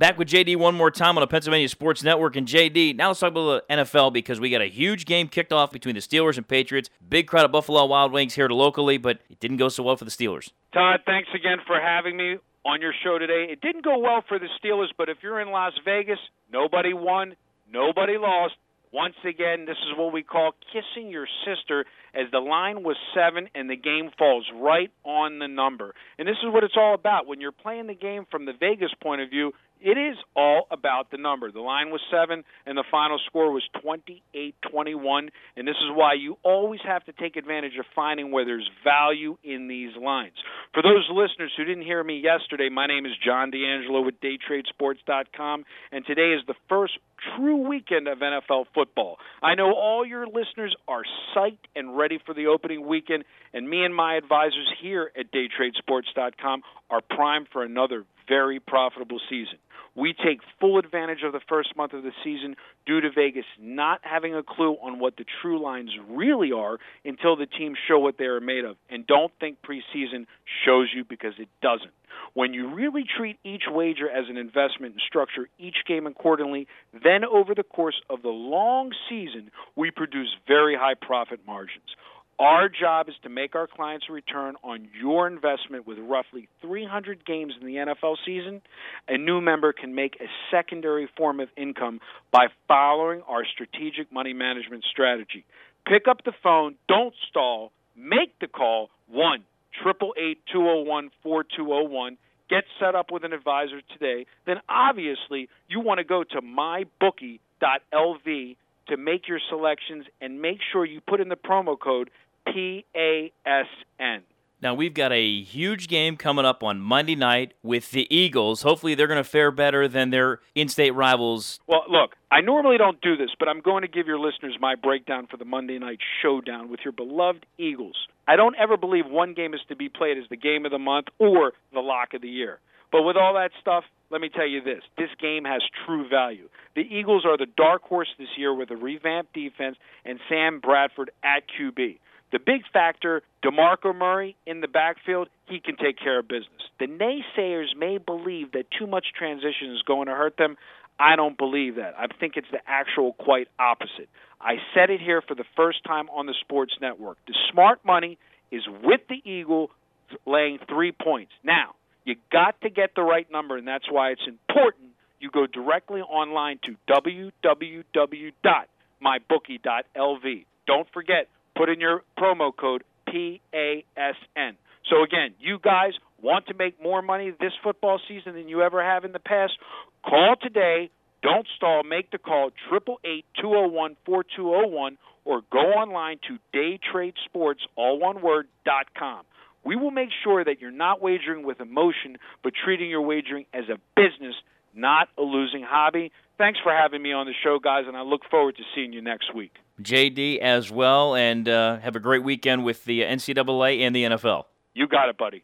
Back with JD one more time on the Pennsylvania Sports Network. And JD, now let's talk about the NFL because we got a huge game kicked off between the Steelers and Patriots. Big crowd of Buffalo Wild Wings here locally, but it didn't go so well for the Steelers. Todd, thanks again for having me on your show today. It didn't go well for the Steelers, but if you're in Las Vegas, nobody won, nobody lost. Once again, this is what we call kissing your sister as the line was seven and the game falls right on the number. And this is what it's all about. When you're playing the game from the Vegas point of view, it is all about the number. The line was seven, and the final score was 28 21. And this is why you always have to take advantage of finding where there's value in these lines. For those listeners who didn't hear me yesterday, my name is John D'Angelo with DayTradeSports.com, and today is the first true weekend of NFL football. I know all your listeners are psyched and ready for the opening weekend, and me and my advisors here at DayTradeSports.com are primed for another very profitable season. We take full advantage of the first month of the season due to Vegas not having a clue on what the true lines really are until the teams show what they are made of. And don't think preseason shows you because it doesn't. When you really treat each wager as an investment and structure each game accordingly, then over the course of the long season, we produce very high profit margins. Our job is to make our clients a return on your investment with roughly 300 games in the NFL season. A new member can make a secondary form of income by following our strategic money management strategy. Pick up the phone, don't stall, make the call 1 888 201 4201 get set up with an advisor today, then obviously you want to go to mybookie.lv to make your selections and make sure you put in the promo code P A S N. Now, we've got a huge game coming up on Monday night with the Eagles. Hopefully, they're going to fare better than their in state rivals. Well, look, I normally don't do this, but I'm going to give your listeners my breakdown for the Monday night showdown with your beloved Eagles. I don't ever believe one game is to be played as the game of the month or the lock of the year. But with all that stuff, let me tell you this this game has true value. The Eagles are the dark horse this year with a revamped defense and Sam Bradford at QB. The big factor, DeMarco Murray in the backfield, he can take care of business. The naysayers may believe that too much transition is going to hurt them. I don't believe that. I think it's the actual quite opposite. I said it here for the first time on the Sports Network. The smart money is with the Eagle laying three points. Now, you got to get the right number, and that's why it's important you go directly online to www.mybookie.lv. Don't forget, put in your promo code PASN. So again, you guys want to make more money this football season than you ever have in the past? Call today. Don't stall. Make the call triple eight two zero one four two zero one or go online to daytradesports all one word dot com. We will make sure that you're not wagering with emotion, but treating your wagering as a business, not a losing hobby. Thanks for having me on the show, guys, and I look forward to seeing you next week. JD as well, and uh, have a great weekend with the NCAA and the NFL. You got it, buddy.